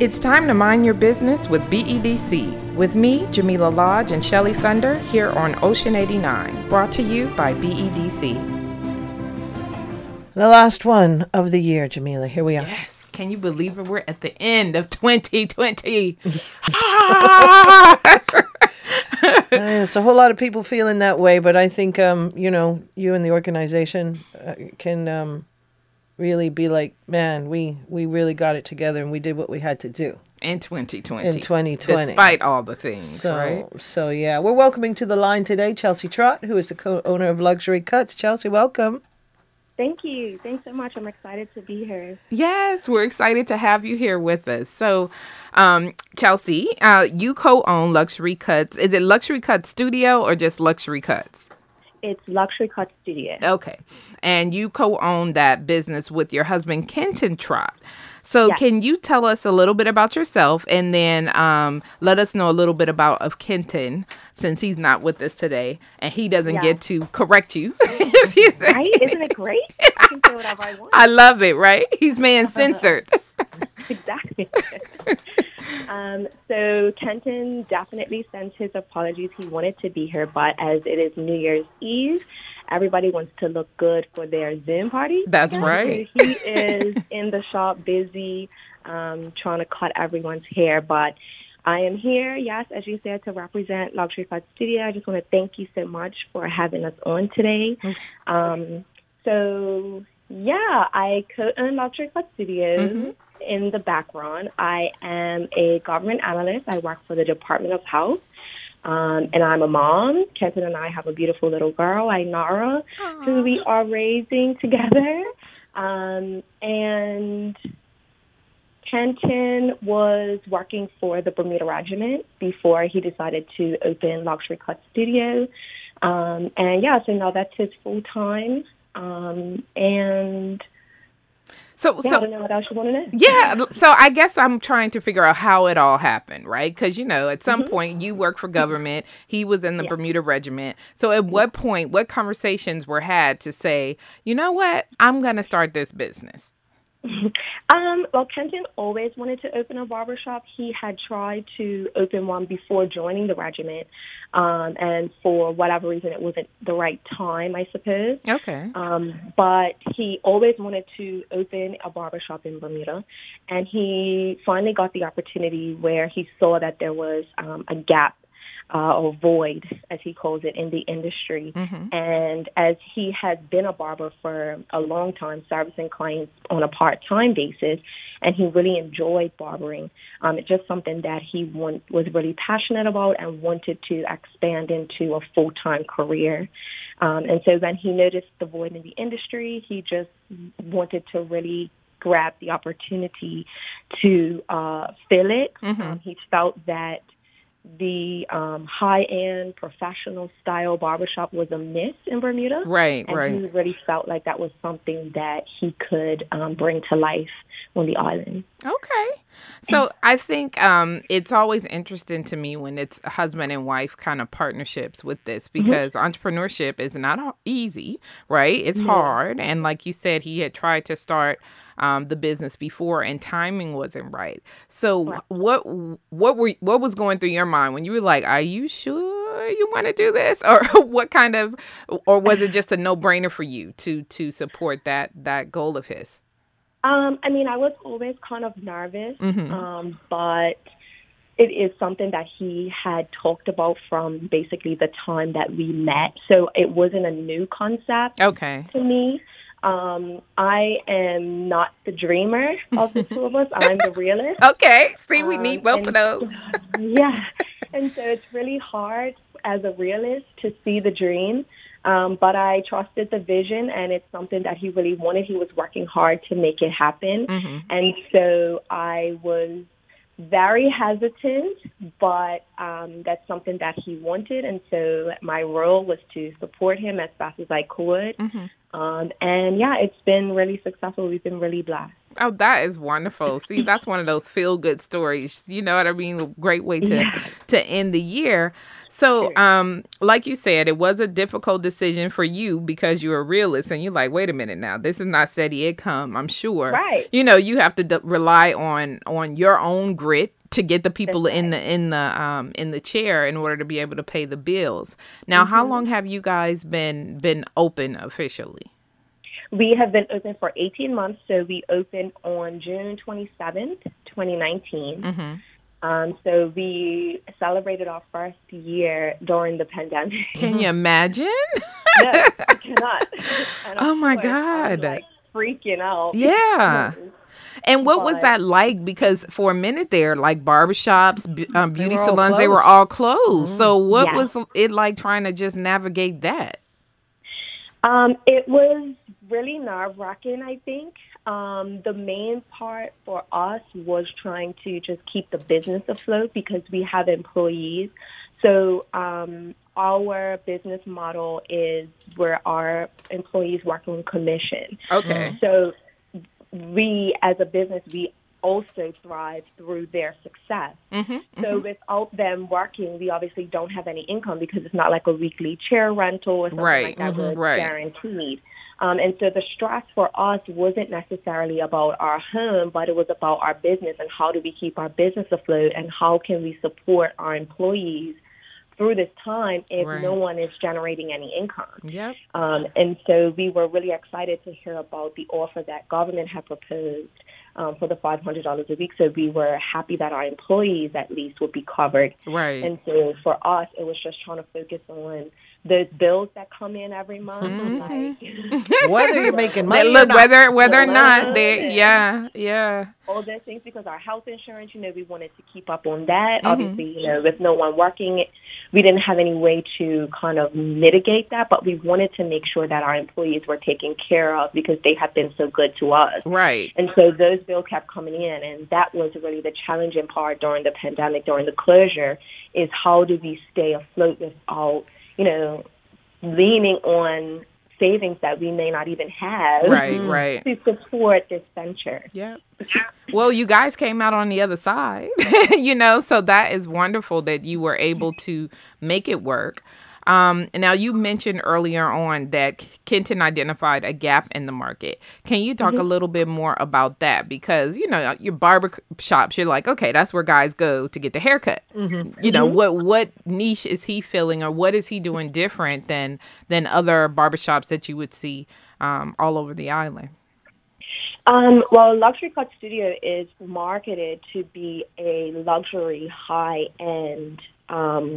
It's time to mind your business with BEDC. With me, Jamillah Lodge, and Shelly Thunder here on Ocean 89, brought to you by BEDC. The last one of the year, Jamillah. Here we are. Yes. Can you believe it? We're at the end of 2020. There's a whole lot of people feeling that way, but I think um, you know you and the organization uh, can um, really be like, man, we we really got it together and we did what we had to do in 2020. in 2020. Despite all the things, So right? so yeah, we're welcoming to the line today Chalsey Trott, who is the co-owner of Luxury Cuts. Chalsey, welcome. Thank you. Thanks so much. I'm excited to be here. Yes, we're excited to have you here with us. So, um, Chalsey, uh, you co-own Luxury Cuts. Is it Luxury Cuts Studio or just Luxury Cuts? It's Luxury Cut Studio. Okay. And you co own that business with your husband, Kenton Trott. So, Yes. can you tell us a little bit about yourself and then um, let us know a little bit about of Kenton since he's not with us today and he doesn't Yeah. get to correct you if. Right? Isn't it great? I can say whatever I want. I love it, right? He's man censored. exactly. Um, so Kenton definitely sends his apologies. He wanted to be here, but as it is New Year's Eve, everybody wants to look good for their Zoom party. That's So right. he is in the shop busy um, trying to cut everyone's hair, but I am here, yes, as you said, to represent Luxury Cut Studio. I just want to thank you so much for having us on today. Um, so, yeah, I co-own Luxury Cut Studios. In the background, I am a government analyst. I work for the Department of Health. Um, and I'm a mom. Kenton and I have a beautiful little girl, Ainara, who we are raising together. Um, and Kenton was working for the Bermuda Regiment before he decided to open Luxury Cut Studio. Um, and yeah, so now that's his full time. Um, and So, yeah, I so don't know what else you want to know. Yeah, so I guess I'm trying to figure out how it all happened, right? Because you know, at some mm-hmm. point you work for government. He was in the Yeah. Bermuda Regiment. So, at mm-hmm. what point, what conversations were had to say, you know what, I'm gonna start this business? Um, well, Kenton always wanted to open a barbershop. He had tried to open one before joining the regiment, um, and for whatever reason, it wasn't the right time, I suppose. Okay. Um, but he always wanted to open a barbershop in Bermuda, and he finally got the opportunity where he saw that there was um, a gap uh, or void, as he calls it, in the industry. And as he has been a barber for a long time, servicing clients on a part-time basis, and he really enjoyed barbering. Um, it's just something that he want, was really passionate about and wanted to expand into a full-time career. Um, and so when he noticed the void in the industry, he just wanted to really grab the opportunity to uh, fill it. Um, he felt that the um, high-end professional style barbershop was a miss in Bermuda. Right, And right. he really felt like that was something that he could um, bring to life on the island. Okay. So I think um, it's always interesting to me when it's husband and wife kind of partnerships with this because entrepreneurship is not easy, right? It's hard. And like you said, he had tried to start um, the business before and timing wasn't right. So what what were what was going through your mind when you were like, are you sure you want to do this or what kind of or was it just a no-brainer for you to to support that that goal of his? Um, I mean, I was always kind of nervous, Mm-hmm. um, but it is something that he had talked about from basically the time that we met. So it wasn't a new concept Okay. to me. Um, I am not the dreamer of the two of us. I'm the realist. Okay. See, we Um, need both of and- those. yeah. And so it's really hard as a realist to see the dream. Um, but I trusted the vision, and it's something that he really wanted. He was working hard to make it happen. And so I was very hesitant, but um, that's something that he wanted. And so my role was to support him as fast as I could. Um, and yeah, it's been really successful. We've been really blessed. Oh, that is wonderful. See, that's one of those feel good stories. You know what I mean? Great way to Yeah. to end the year. So, um, like you said, it was a difficult decision for you because you're a realist and you're like, wait a minute now, this is not steady income. I'm sure. Right. You know, you have to d- rely on on your own grit to get the people That's in the in the um in the chair in order to be able to pay the bills. Now, how Mm-hmm. long have you guys been been open officially? We have been open for 18 months, so we opened on June 27th, 2019. Mm-hmm. Um, so we celebrated our first year during the pandemic. Can you imagine? no, I cannot. Oh, my course, God. like freaking out. Yeah. And what was that like? Because for a minute there, like barbershops, bu- um, beauty all salons, they were all closed. So what Yes. was it like trying to just navigate that? Um, it was really nerve wracking, I think. Um, the main part for us was trying to just keep the business afloat because we have employees. So um, our business model is where our employees work on commission. Okay. So we, as a business, we also thrive through their success. Mm-hmm. So without them working, we obviously don't have any income because it's not like a weekly chair rental or something Right, like that mhm, right. guaranteed. Um, and so the stress for us wasn't necessarily about our home, but it was about our business and how do we keep our business afloat and how can we support our employees through this time if Right. no one is generating any income. Yep. Um, and so we were really excited to hear about the offer that government had proposed um, for the $500 a week. So we were happy that our employees at least would be covered. Right. And so for us, it was just trying to focus on those bills that come in every month. Mm-hmm. Like, Whether you're making That money or look not. whether whether or not they yeah yeah all those things because our health insurance, you know, we wanted to keep up on that. Mhm. Obviously, you know, with no one working, we didn't have any way to kind of mitigate that, but we wanted to make sure that our employees were taken care of because they have been so good to us. right And so those bills kept coming in, and that was really the challenging part during the pandemic, during the closure, is how do we stay afloat without, you know, leaning on savings that we may not even have right mm-hmm. right. to support this venture. yeah well you guys came out on the other side you know so that is wonderful that you were able to make it work um, now you mentioned earlier on that Kenton identified a gap in the market. Can you talk a little bit more about that? Because you know your barber shops, you're like, okay, that's where guys go to get the haircut. You know what what niche is he filling, or what is he doing different than than other barbershops that you would see um, all over the island? Um, well, Luxury Cut Studio is marketed to be a luxury, high end um,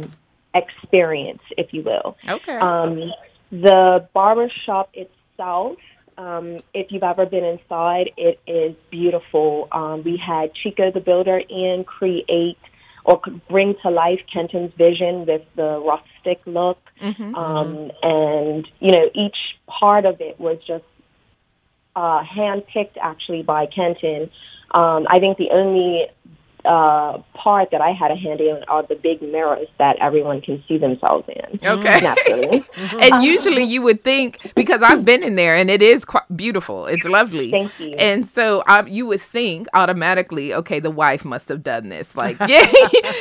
experience, if you will. Okay. Um, the barber shop itself, um, if you've ever been inside, it is beautiful. Um, we had Chico the Builder in create or bring to life Kenton's vision with the rustic look. Mhm. Um, and, you know, each part of it was just uh, handpicked actually by Kenton. Um, I think the only uh, part that I had a hand in are the big mirrors that everyone can see themselves in. Okay. And usually you would think because I've been in there and it is quite beautiful. It's lovely. Thank you. And so I, you would think automatically, okay, the wife must have done this. Like, yeah,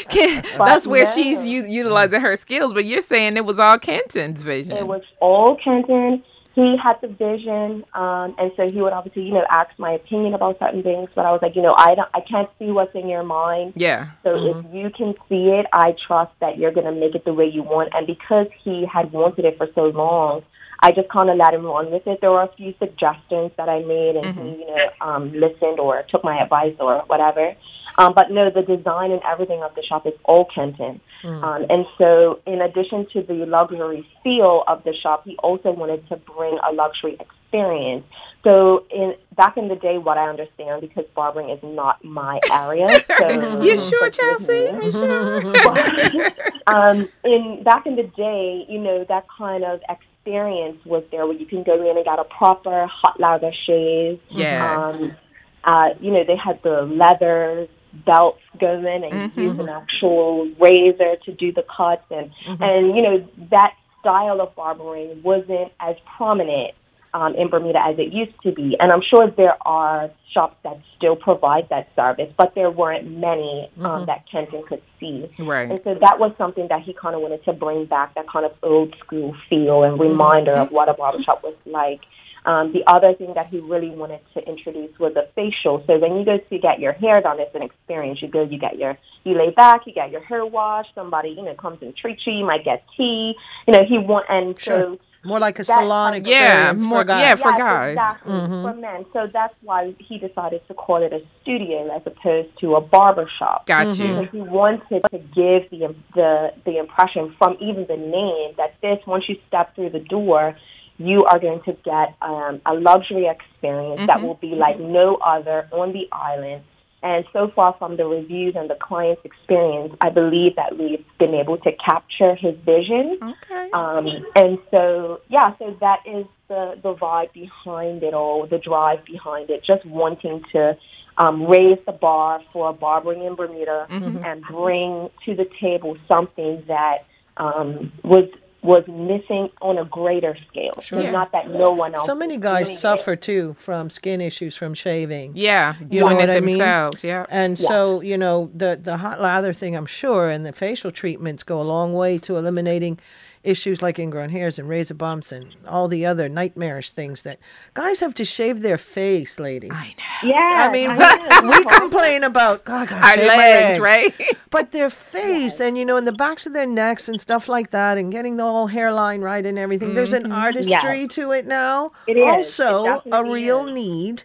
that's where no. she's u- utilizing her skills. But you're saying it was all Kenton's vision. It was all Kenton. He had the vision, um, and so he would obviously, you know, ask my opinion about certain things. But I was like, you know, I don't, I can't see what's in your mind. yeah. So if you can see it, I trust that you're going to make it the way you want. And because he had wanted it for so long, I just kind of let him run with it. There were a few suggestions that I made, and he, you know, um, listened or took my advice or whatever. Um, but no, the design and everything of the shop is all Kenton. Um, and so, in addition to the luxury feel of the shop, he also wanted to bring a luxury experience. So, in back in the day, what I understand because barbering is not my area. So You sure, Chalsey? You sure? um, in back in the day, you know, that kind of experience was there where you can go in and get a proper hot lather shave. Yes. Um, uh, you know, they had the leather belts going and Mhm. use an actual razor to do the cuts and and you know that style of barbering wasn't as prominent um, in Bermuda as it used to be. And I'm sure there are shops that still provide that service, but there weren't many um, Mm-hmm. that Kenton could see. Right. And so that was something that he kind of wanted to bring back, that kind of old school feel and reminder of what a barbershop was like. Um, the other thing that he really wanted to introduce was a facial. So when you go to get your hair done, it's an experience. You go, you get your, you lay back, you get your hair washed. Somebody, you know, comes and treats you. You might get tea. You know, he want, and Sure. so More like a That salon kind of- Yeah, experience more- for guys. yeah, for Yes, guys. exactly Mhm. for men. So that's why he decided to call it a studio as opposed to a barber shop. Got Mm-hmm. you. Because he wanted to give the the the impression from even the name that this once you step through the door, you are going to get um, a luxury experience that will be like no other on the island. And so far from the reviews and the client's experience, I believe that we've been able to capture his vision. Okay. Um, and so, yeah, so that is the, the vibe behind it all, the drive behind it, just wanting to um, raise the bar for barbering in Bermuda and bring to the table something that um, was was missing on a greater scale. So Yeah. not that no one else. So many guys doing it. suffer too from skin issues from shaving. yeah, You know what it I mean? Yeah. And Yeah. so, you know, the the hot lather thing, I'm sure, and the facial treatments go a long way to eliminating issues like ingrown hairs and razor bumps and all the other nightmarish things that guys have to shave their face, ladies. I know. Yeah. I mean, we, we complain about God, God, Our legs, legs, right? But their face and you know, in the backs of their necks and stuff like that, and getting the whole hairline right and everything. There's an mm-hmm. artistry to it now. It is. It Also, a real is. need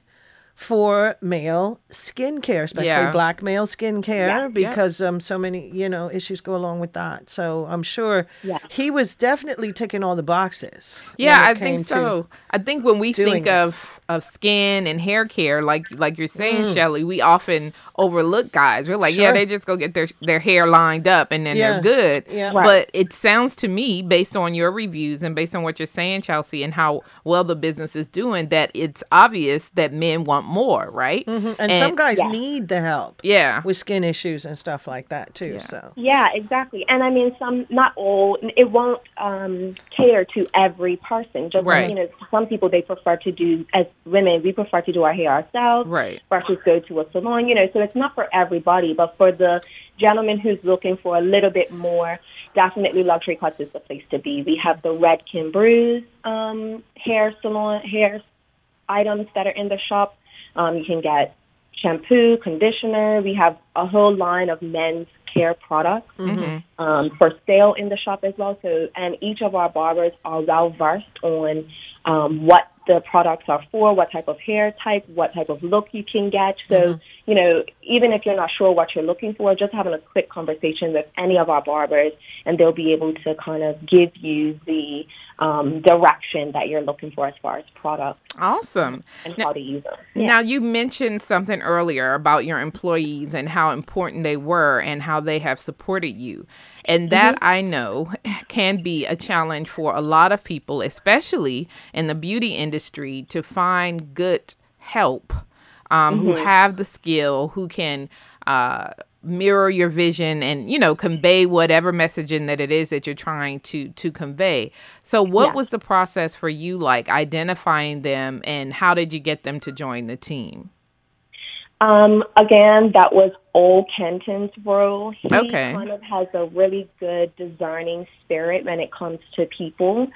for male skincare, especially Yeah. black male skincare, Yeah. because um so many you know issues go along with that. So I'm sure Yeah. he was definitely ticking all the boxes. Yeah, I think to- so. I think when we doing think this. of of skin and hair care, like like you're saying, Mm. Shelly, we often overlook guys. We're like, yeah, they just go get their their hair lined up and then Yeah. they're good. Yeah. Right. But it sounds to me, based on your reviews and based on what you're saying, Chalsey, and how well the business is doing, that it's obvious that men want more, right? Mhm. And, some guys Yeah. need the help yeah, with skin issues and stuff like that too. Yeah. So Yeah, exactly. And I mean, some, not all, it won't um, cater to every person. Just, Right. you know, some people, they prefer to do, as women, we prefer to do our hair ourselves right. versus go to a salon, you know, so it's not for everybody. But for the gentleman who's looking for a little bit more, definitely Luxury Cuts is the place to be. We have the Redken Brews um, hair salon, hair items that are in the shop. Um, you can get shampoo, conditioner. We have a whole line of men's care products Mm-hmm. um, for sale in the shop as well. So, and each of our barbers are well versed on um, what the products are for, what type of hair type, what type of look you can get. So, you know, even if you're not sure what you're looking for, just having a quick conversation with any of our barbers, and they'll be able to kind of give you the um, direction that you're looking for as far as products Awesome. and Now- how to use them. Yeah. Now, you mentioned something earlier about your employees and how important they were and how they have supported you. And that I know can be a challenge for a lot of people, especially in the beauty industry, to find good help um, who have the skill, who can. Uh, mirror your vision and you know convey whatever messaging that it is that you're trying to to convey so what Yeah. was the process for you like identifying them and how did you get them to join the team Um, again, that was all Kenton's role. He Okay. kind of has a really good discerning spirit when it comes to people.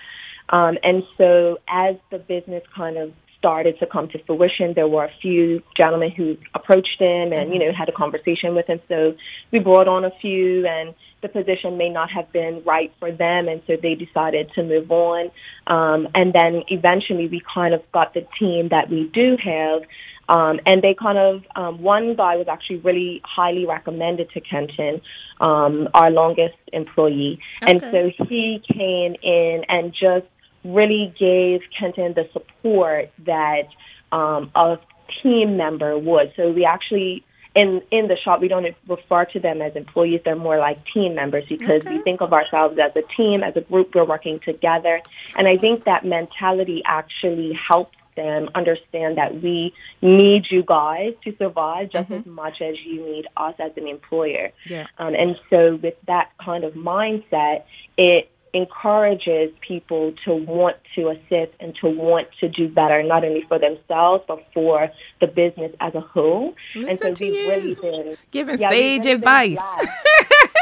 Um, and so as the business kind of started to come to fruition, there were a few gentlemen who approached him and, you know, had a conversation with him. So we brought on a few and the position may not have been right for them and so they decided to move on. Um, and then eventually we kind of got the team that we do have um, and they kind of, um, one guy was actually really highly recommended to Kenton, um, our longest employee. And so he came in and just really gave Kenton the support that um, a team member would. So we actually, in, in the shop, we don't refer to them as employees. They're more like team members because we think of ourselves as a team, as a group. We're working together. And I think that mentality actually helps them understand that we need you guys to survive just as much as you need us as an employer. Yeah. Um, and so with that kind of mindset, it encourages people to want to assist and to want to do better, not only for themselves but for the business as a whole. Listen and so to we've you. really been Giving yeah, sage really been advice. blessed.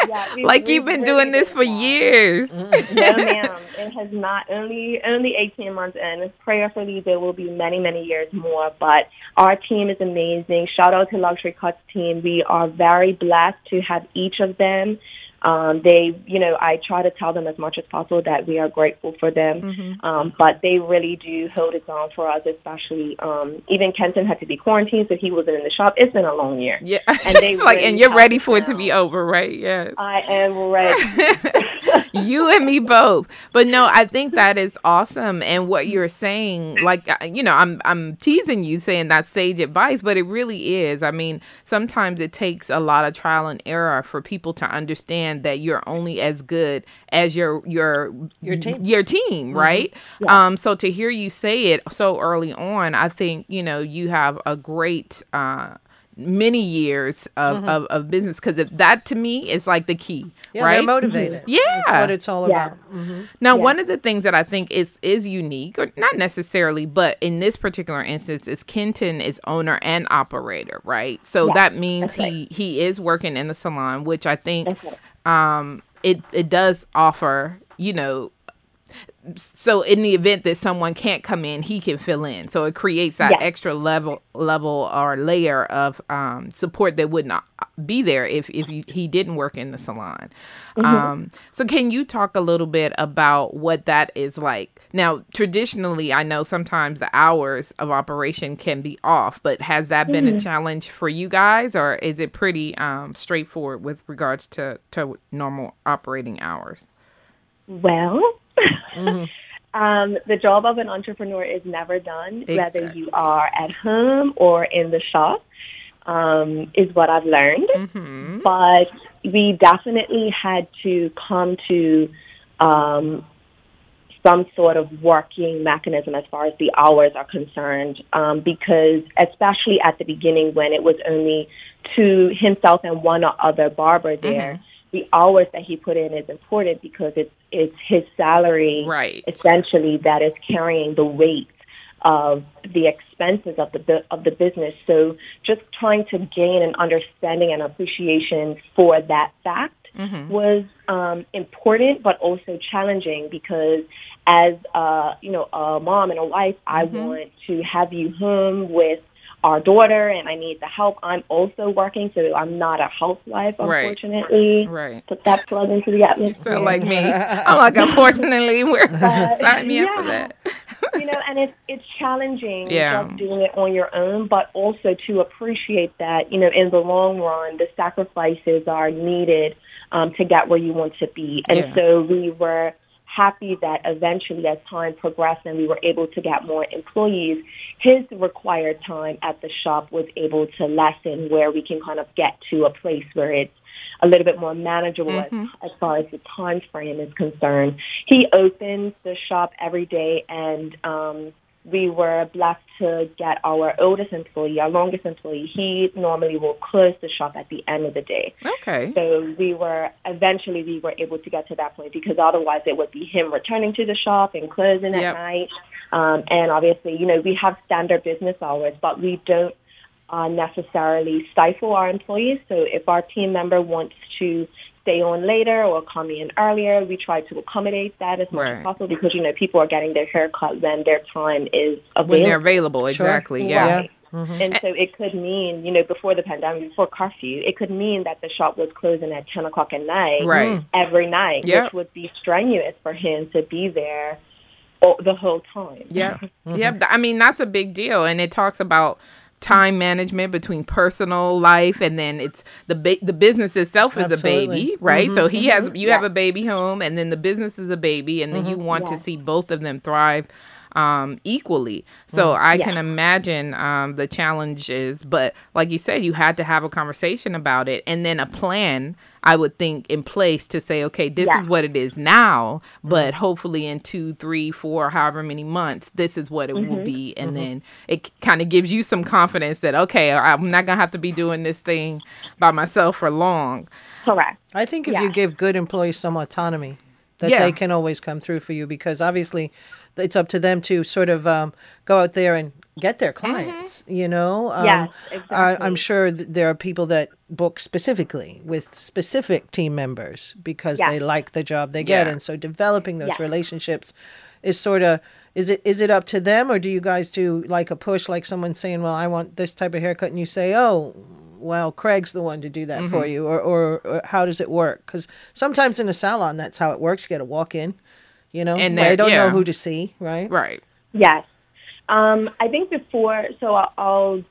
Yeah, like you've been really doing this for blessed. years. Mm-hmm. no, ma'am. It has not only only 18 months in. Prayerfully, there will be many, many years more. But our team is amazing. Shout out to Luxury Cuts team. We are very blessed to have each of them. Um, they, you know, I try to tell them as much as possible that we are grateful for them. Mm-hmm. Um, but they really do hold it down for us, especially um, even Kenton had to be quarantined, so he wasn't in the shop. It's been a long year. Yeah, And they like, really and you're ready for it to be over, right? Yes. I am ready. you and me both. But no, I think that is awesome. And what you're saying, like uh, you know, I'm I'm teasing you saying that sage advice, but it really is. I mean, sometimes it takes a lot of trial and error for people to understand that you're only as good as your your Your team. your team, right? Um, so to hear you say it so early on, I think you know you have a great. Uh, many years of, of, of business because if that to me is like the key Yeah, right they're motivated. Yeah. That's what it's all Yeah. about. hmm now, Yeah. one of the things that I think is is unique, or not necessarily, but in this particular instance, is Kenton is owner and operator, right? So Yeah, that means that's right. he he is working in the salon, which I think right. um it it does offer, you know. So in the event that someone can't come in, he can fill in. So it creates that extra level level or layer of um, support that would not be there if if you, he didn't work in the salon. Um, so can you talk a little bit about what that is like? Now, traditionally, I know sometimes the hours of operation can be off, but has that been a challenge for you guys, or is it pretty um, straightforward with regards to to normal operating hours? Well, Mm-hmm. um, the job of an entrepreneur is never done, whether you are at home or in the shop, um, is what I've learned. Mm-hmm. But we definitely had to come to um, some sort of working mechanism as far as the hours are concerned, um, because especially at the beginning when it was only to himself and one or other barber there, the hours that he put in is important because it's it's his salary Right. essentially that is carrying the weight of the expenses of the of the business. So just trying to gain an understanding and appreciation for that fact was um, important, but also challenging because as uh, you know a mom and a wife, I want to have you home with our daughter, and I need the help. I'm also working, so I'm not a housewife, unfortunately. Right. right. Put that plug into the You atmosphere. sound like me. I'm like, unfortunately, we're sign me up for that. you know, and it's it's challenging Yeah. just doing it on your own, but also to appreciate that, you know, in the long run, the sacrifices are needed um, to get where you want to be. And Yeah. so we were happy that eventually, as time progressed and we were able to get more employees, his required time at the shop was able to lessen where we can kind of get to a place where it's a little bit more manageable as, as far as the time frame is concerned. He opens the shop every day, and um, we were blessed to get our oldest employee, our longest employee. He normally will close the shop at the end of the day. Okay. So we were eventually we were able to get to that point because otherwise it would be him returning to the shop and closing Yep. at night. Um, and obviously, you know, we have standard business hours, but we don't uh, necessarily stifle our employees. So if our team member wants to stay on later or come in earlier, we try to accommodate that as much Right. as possible because you know people are getting their hair cut when their time is When available. they're available, exactly. Yeah. Right. Mm-hmm. And so it could mean, you know, before the pandemic, before curfew, it could mean that the shop was closing at 10 o'clock at night Right. Mm. every night, Yep. which would be strenuous for him to be there all, the whole time. Yeah. Yeah. th- I mean, that's a big deal. And it talks about time management between personal life and then it's the ba- the business itself is a baby right? So he mm-hmm, has mm-hmm. you have a baby home and then the business is a baby and then you want to mm-hmm, see both of them thrive um equally so mm, i Yeah. can imagine um the challenges but like you said you had to have a conversation about it and then a plan i would think in place to say okay this Yeah. is what it is now but mm-hmm. hopefully in two three four however many months this is what it will mm-hmm. be and mm-hmm. then it kind of gives you some confidence that okay uh, i'm not gonna have to be doing this thing by myself for long Correct. I think if Yeah. you give good employees some autonomy, that Yeah. they can always come through for you because obviously it's up to them to sort of um, go out there and get their clients. You know, um, Yes, I, exactly. I'm sure that there are people that book specifically with specific team members because Yes. they like the job they get, Yeah. and so developing those Yes. relationships is sort of. Is it is it up to them or do you guys do like a push like someone saying well I want this type of haircut and you say oh well Craig's the one to do that Mm-hmm. for you or, or, or how does it work because sometimes in a salon that's how it works you got to walk in you know And they there- don't know who to see right Right. Yes. Um, I think before, so I'll, I'll,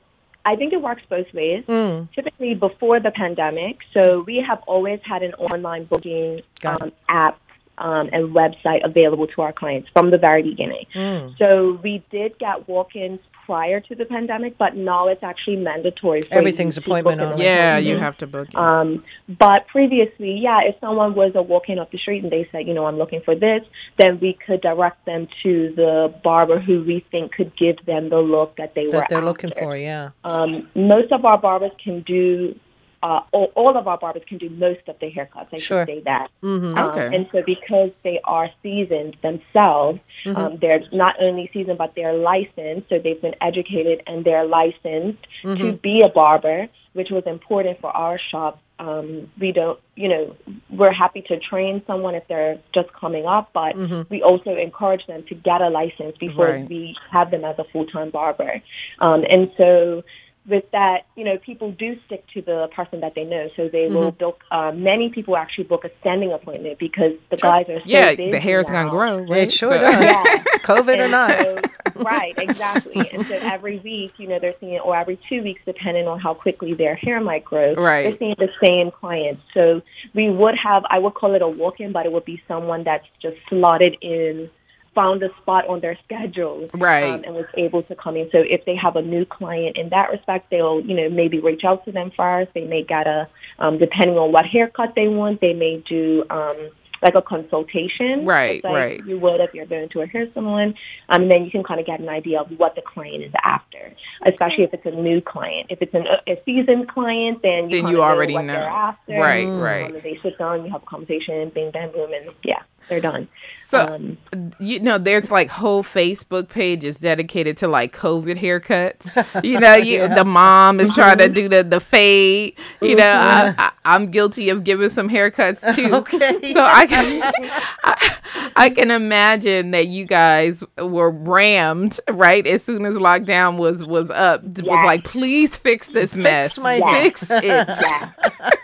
I think it works both ways. Mm. Typically before the pandemic, so we have always had an online booking um, app um, and website available to our clients from the very beginning. Mm. So we did get walk-ins prior to the pandemic, but now it's actually mandatory. For Everything's appointment only. Yeah, appointment. you have to book it. Um, but previously, yeah, if someone was a walk-in off the street and they said, you know, I'm looking for this, then we could direct them to the barber who we think could give them the look that they were that they're looking for yeah Um, most of our barbers can do, uh, all, all of our barbers can do most of the haircuts. I Sure. should say that. mm-hmm. Um, Okay. and so because they are seasoned themselves, Mm-hmm. um, they're not only seasoned, but they're licensed. So they've been educated and they're licensed Mm-hmm. to be a barber, which was important for our shop. Um, we don't, you know, we're happy to train someone if they're just coming up, but Mm-hmm. we also encourage them to get a license before Right. we have them as a full-time barber. Um, and so with that, you know, people do stick to the person that they know. So they will book. Uh, many people actually book a standing appointment because the guys are so yeah, busy the hair's now. gonna grow. Right? it sure So- does Yeah. covid or not so- right, exactly. And so every week, you know, they're seeing, or every two weeks, depending on how quickly their hair might grow, Right. they're seeing the same clients. So we would have, I would call it a walk-in, but it would be someone that's just slotted in, found a spot on their schedule, Right. um, and was able to come in. So if they have a new client in that respect, they'll, you know, maybe reach out to them first. They may get a, um, depending on what haircut they want, they may do. Um, like a consultation, Right, like right. You would if you're going to a hair salon, um, and then you can kind of get an idea of what the client is after, especially if it's a new client. If it's an, a seasoned client, then you, Then you already what know. they're after. Right, Um, right. and they sit down, you have a conversation, bing, bang, boom, and yeah, they're done. So um, you know, there's like whole Facebook pages dedicated to like COVID haircuts. You know, you the mom is trying to Mm-hmm. do the the fade. You know, I, I, I'm guilty of giving some haircuts too. Okay. So I can I, I can imagine that you guys were rammed right as soon as lockdown was was up. Was like, please fix this mess. my hair." fix it.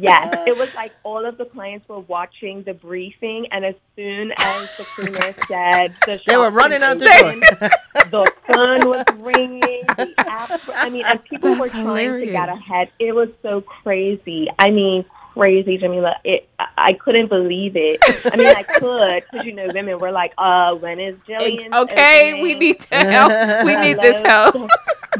Yes. it was like all of the clients were watching the briefing, and as soon as the cleaner said the They were running out the door. the phone was ringing. The app, I mean, and people were That's trying to get ahead. It was so crazy. I mean, crazy, Jamillah. It, I- couldn't believe it. I mean, I could because you know, women were like, "Uh, when is Jillian?" Okay, we need to help. We need this help.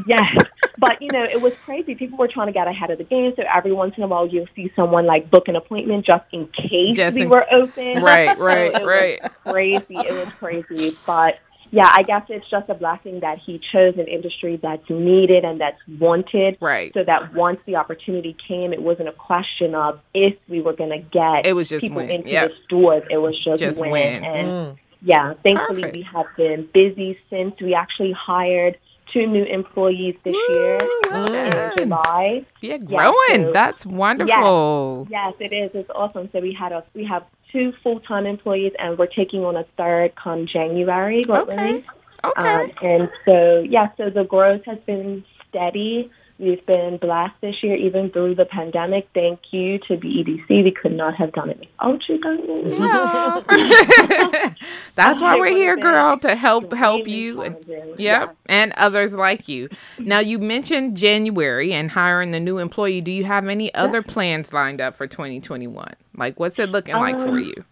yes. But you know, it was crazy. People were trying to get ahead of the game, so every once in a while you'll see someone like book an appointment just in case Just we in- were open. Right, So right, it was right. crazy. It was crazy. But yeah, I guess it's just a blessing that he chose an industry that's needed and that's wanted. Right. So that once the opportunity came, it wasn't a question of if we were going to get It was just people when. into Yep. the stores. It was just, Just when. when. And Mm. yeah, thankfully Perfect. we have been busy since we actually hired two new employees this year Woo, in. July. Yeah, growing. so- That's wonderful. Yes, it is. It's awesome. So we had a we have two full time employees, and we're taking on a third come January. Okay. Okay. Um, and so yeah, so the growth has been steady. We've been blessed this year, even through the pandemic. Thank you to BEDC. We could not have done it without you guys. Aw. That's why we're here, girl, to help help you. And, challenging. yep, and others like you. Now you mentioned January and hiring the new employee. Do you have any other plans lined up for 2021? Like, what's it looking like for Um, you?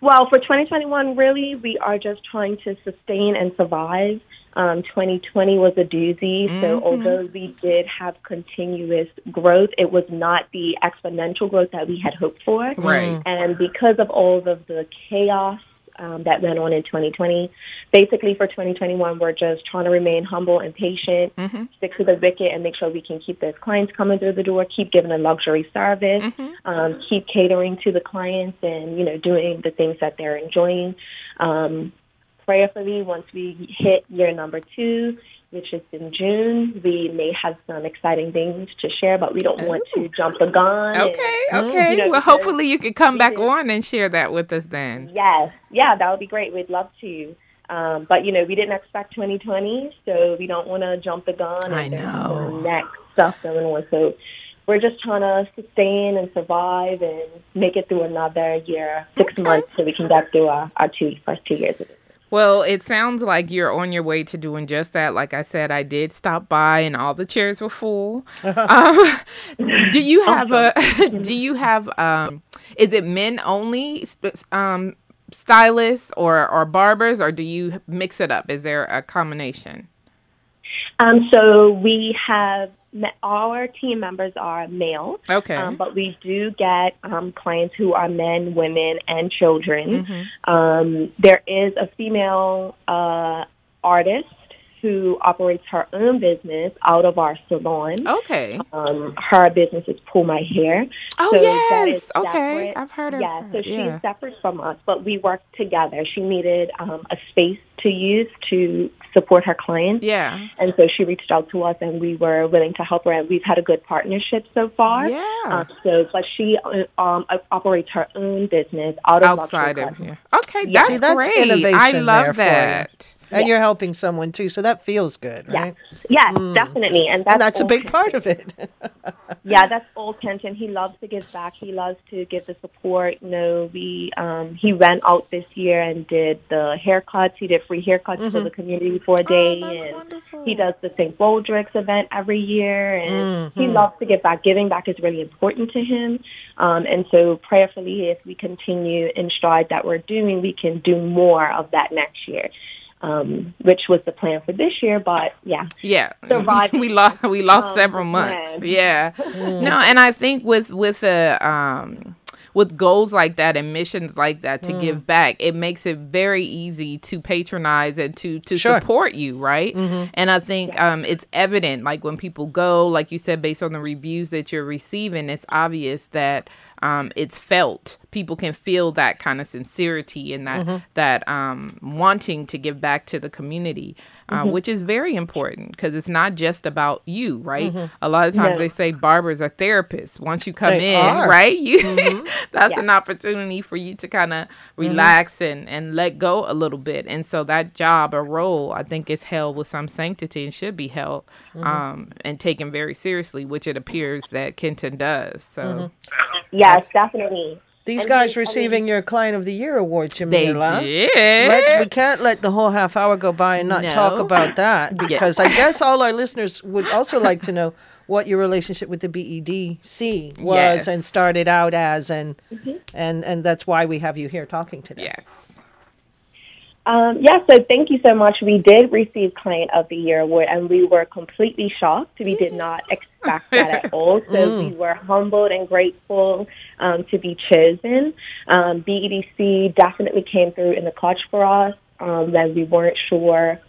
Well, for 2021, really, we are just trying to sustain and survive. Um, 2020 was a doozy. So, Mhm. although we did have continuous growth, it was not the exponential growth that we had hoped for. Right. And because of all of the chaos um, that went on in 2020, basically for 2021, we're just trying to remain humble and patient, Mm-hmm. stick to the wicket, and make sure we can keep those clients coming through the door, keep giving a luxury service, Mm-hmm. um, keep catering to the clients, and you know doing the things that they're enjoying. Um, prayerfully, once we hit year number two, which is in June, we may have some exciting things to share, but we don't want to jump the gun. and- Okay, okay. You know, well, hopefully you can come back did- on and share that with us then. Yes, yeah, that would be great. We'd love to. Um, but you know, we didn't expect 2020, so we don't want to jump the gun. I know. next stuff going on. So we're just trying to sustain and survive and make it through another year, six Okay. months, so we can get through our, our two first two years of it. Well, it sounds like you're on your way to doing just that. Like I said, I did stop by and all the chairs were full. um, do you have a? Do you have? Um, is it men only? Um, stylists or or barbers, or do you mix it up? Is there a combination? Um, so we have me- our team members are male, Okay. um, but we do get um, clients who are men, women, and children. Mm-hmm. Um, there is a female uh, artist who operates her own business out of our salon. okay. Um, her business is Pull My Hair. Oh so yes. Okay. I've heard of Yeah, her. so she's yeah. separate from us, but we work together. She needed um, a space to use to support her clients. Yeah. And so she reached out to us, and we were willing to help her. And we've had a good partnership so far. Yeah. Um, so, but she um, operates her own business out of Outside of cosmetics. here. Okay, Yeah. that's, See, that's great. innovation I there love for that. And you're helping someone too, so that feels good, right? Yeah. Yes, definitely, and that's, and that's a big Kent. part of it. Yeah, that's all Kenton. He loves to give back. He loves to give the support. You know, we um, he went out this year and did the haircuts. He did free haircuts for the community for a day, Mm-hmm. Oh, that's and wonderful. he does the St. Baldrick's event every year, and he Mhm. loves to give back. Giving back is really important to him, um, and so prayerfully, if we continue in stride that we're doing, we can do more of that next year. Um, which was the plan for this year, but yeah, Yeah, surviving. we lost we lost Um, several months. yeah. Yeah, no, and I think with with a um with goals like that and missions like that to give back, it makes it very easy to patronize and to to Sure. support you, right? And I think um it's evident, like when people go, like you said, based on the reviews that you're receiving, it's obvious that um it's felt. People can feel that kind of sincerity and that that um wanting to give back to the community, uh, which is very important because it's not just about you, right? A lot of times No. they say barbers are therapists. Once you come They in, are. right, you that's Yeah. an opportunity for you to kind of mm-hmm. relax and and let go a little bit. And so that job or role, I think, is held with some sanctity and should be held mm-hmm. um, and taken very seriously, which it appears that Kenton does. So mm-hmm. yes, definitely. These And guys he- I receiving your Client of the Year award, Jamillah. they Jamillah. did. Let's, we can't let the whole half hour go by and not talk about that because I guess all our listeners would also like to know what your relationship with the BEDC was Yes. and started out as, and and and that's why we have you here talking today. Yes. Um, yeah, so thank you so much. We did receive Client of the Year award, and we were completely shocked. We did not expect that at all. So we were humbled and grateful um, to be chosen. Um, BEDC definitely came through in the clutch for us. Um, that we weren't sure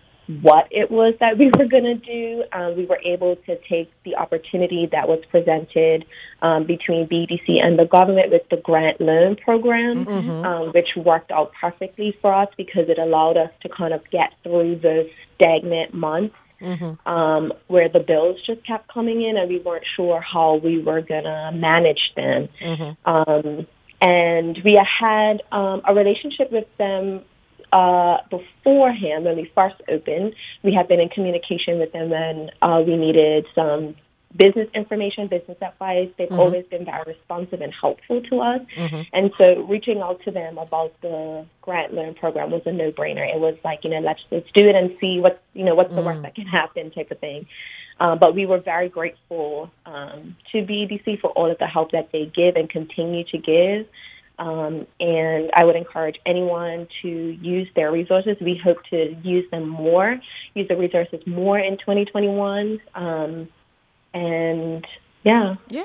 what it was that we were going to do. Um, we were able to take the opportunity that was presented um, between BDC and the government with the grant loan program, um, which worked out perfectly for us because it allowed us to kind of get through those stagnant months. Um, where the bills just kept coming in and we weren't sure how we were going to manage them. Um, and we had um, a relationship with them uh, beforehand when we first opened. We had been in communication with them and uh, we needed some business information, business advice. They've always been very responsive and helpful to us. And so reaching out to them about the grant loan program was a no brainer. It was like, you know, let's let's do it and see what you know, what's the worst that can happen type of thing. Um, but we were very grateful um, to BDC for all of the help that they give and continue to give. Um, and I would encourage anyone to use their resources. We hope to use them more, use the resources more in 2021. Um, and yeah, Yeah,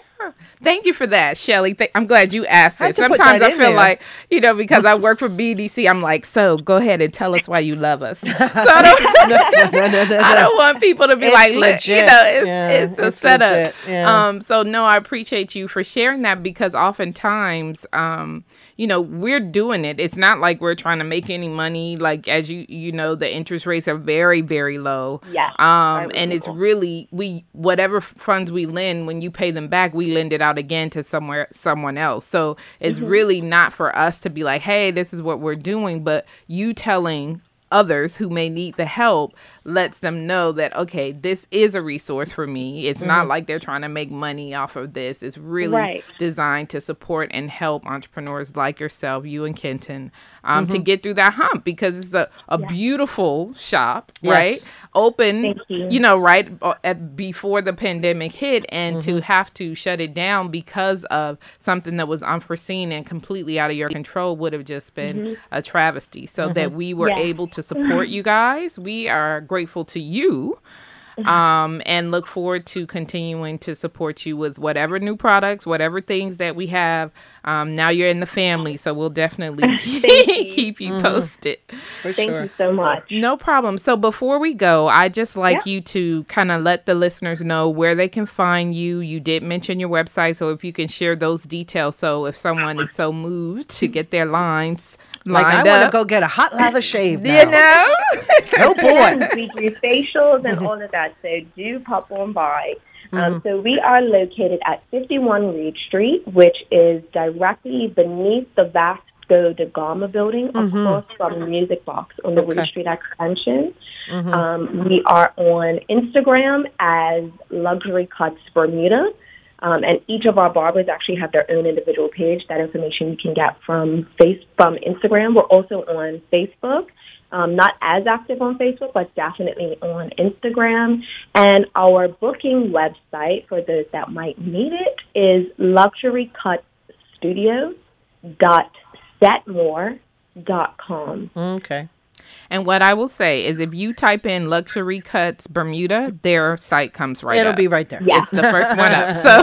Thank you for that, Shelly. Th- I'm glad you asked it. Sometimes that I feel there. like, you know, because I work for BDC, I'm like, so go ahead and tell us why you love us. So I don't, no, no, no, I don't want people to be It's like, look, you legit. know, it's, Yeah, it's a it's setup. Yeah. Um, so no, I appreciate you for sharing that because oftentimes, um, you know, we're doing it. It's not like we're trying to make any money. Like as you you know, the interest rates are very very low. Yeah, Um, and it's really we whatever funds we lend when you pay them back, we lend it out again to somewhere someone else. So it's Mm-hmm. really not for us to be like, hey, this is what we're doing, but you telling others who may need the help lets them know that okay this is a resource for me it's not like they're trying to make money off of this it's really Right. designed to support and help entrepreneurs like yourself you and kenton um, to get through that hump because it's a, a beautiful shop right Yes. Open Thank you. know right uh, at before the pandemic hit and to mm-hmm. have to shut it down because of something that was unforeseen and completely out of your control would have just been mm-hmm. a travesty. So that mm-hmm. we were Yeah. able to support you guys. We are grateful to you um, and look forward to continuing to support you with whatever new products, whatever things that we have. Um, now you're in the family, so we'll definitely you. keep you posted. For Thank sure. you so much. No problem. So before we go, I just like Yeah. you to kind of let the listeners know where they can find you. You did mention your website, so if you can share those details, so if someone is so moved to get their lines Like I want to go get a hot lather shave now. you know. Oh boy. we do facials and all of that, so do pop on by. Mm-hmm. Um, so we are located at 51 Reid Street, which is directly beneath the Vasco da Gama building, across from the Music Box on the Mm-hmm. Okay. Reid Street extension. Mm-hmm. Um, we are on Instagram as Luxury Cuts Bermuda. Um, and each of our barbers actually have their own individual page. That information you can get from face from Instagram. We're also on Facebook. Um, not as active on Facebook, but definitely on Instagram. And our booking website for those that might need it is luxurycutstudios.setmore.com. Okay. And what I will say is, if you type in luxury cuts Bermuda, their site comes right up. It'll up. be right there. Yeah. It's the first one up. So,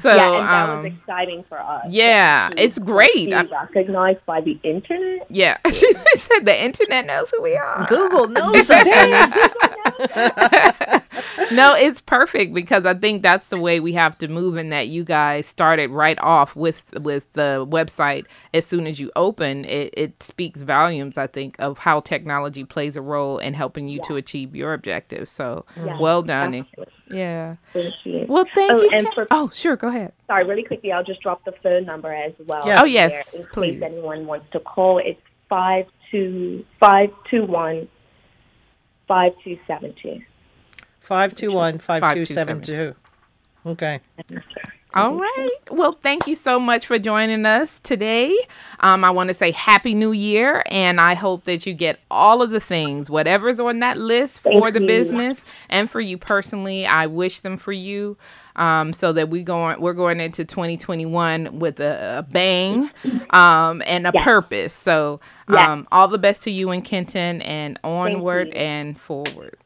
so yeah, and that um, was exciting for us. yeah, to- it's great. To I- be recognized by the internet. yeah, she said the internet knows who we are. Google knows us. no, it's perfect because I think that's the way we have to move. In that you guys started right off with with the website as soon as you open it. It speaks volumes, I think, of how technology plays a role in helping you to achieve your objectives. So Yeah, well done. absolutely. Yeah. Thank you. Well, thank Oh, you. and for- oh, sure. Go ahead. Sorry, really quickly, I'll just drop the phone number as well. Yes. Oh, yes, in please. case anyone wants to call. It's five two five two one five two seven two. 521 5272. Okay. All right. Well, thank you so much for joining us today. Um, I want to say Happy New Year, and I hope that you get all of the things, whatever's on that list for Thank the you. business and for you personally. I wish them for you, um, so that we going we're going into 2021 with a, a bang, um, and a Yes. purpose. So, Yes. um, all the best to you and Kenton, and onward and forward.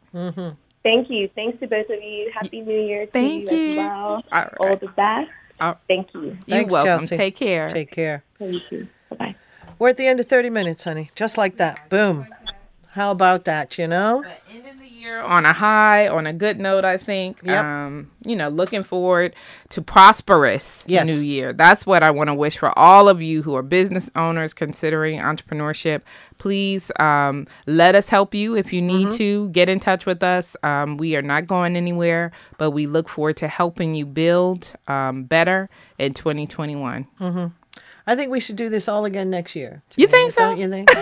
Thank you. Thanks to both of you. Happy New Year to Thank you, you. as well. All All right. the best. All- Thank you. You're Thanks, welcome. Chalsey. Take care. Take care. Thank you. Bye bye. We're at the end of 30 minutes, honey. Just like that. Boom. How about that, you know? But ending the year on a high, on a good note, I think. Yep. Um, you know, looking forward to prosperous Yes. new year. That's what I want to wish for all of you who are business owners considering entrepreneurship. Please um, let us help you if you need to. Get in touch with us. Um, we are not going anywhere, but we look forward to helping you build um, better in 2021. I think we should do this all again next year. You think so? Don't you think?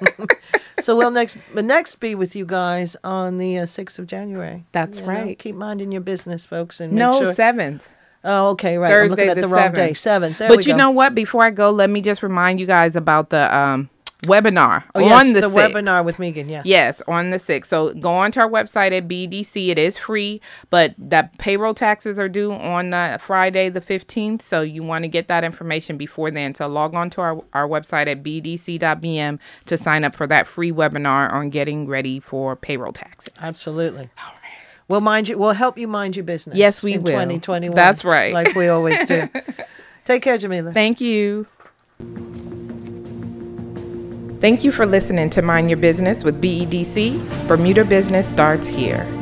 so we'll next next be with you guys on the uh, 6th of January. That's You know, right. keep minding your business, folks. And make No, sure- seventh. Oh, okay, right. I'm looking at the the wrong day. 7th. Seventh. But you know what? Before I go, let me just remind you guys about the um, webinar oh, yes, on the, the 6th. webinar with Megan. Yes. Yes, on the 6th. So go on to our website at BDC. It is free, but that payroll taxes are due on uh, Friday the 15th. So you want to get that information before then. So log on to our, our website at bdc.bm to sign up for that free webinar on getting ready for payroll taxes. Absolutely. We'll mind you. We'll help you mind your business. Yes, we in will. 2021. That's right. Like we always do. Take care, Jamillah. Thank you. Thank you for listening to Mind Your Business with BEDC. Bermuda Business starts here.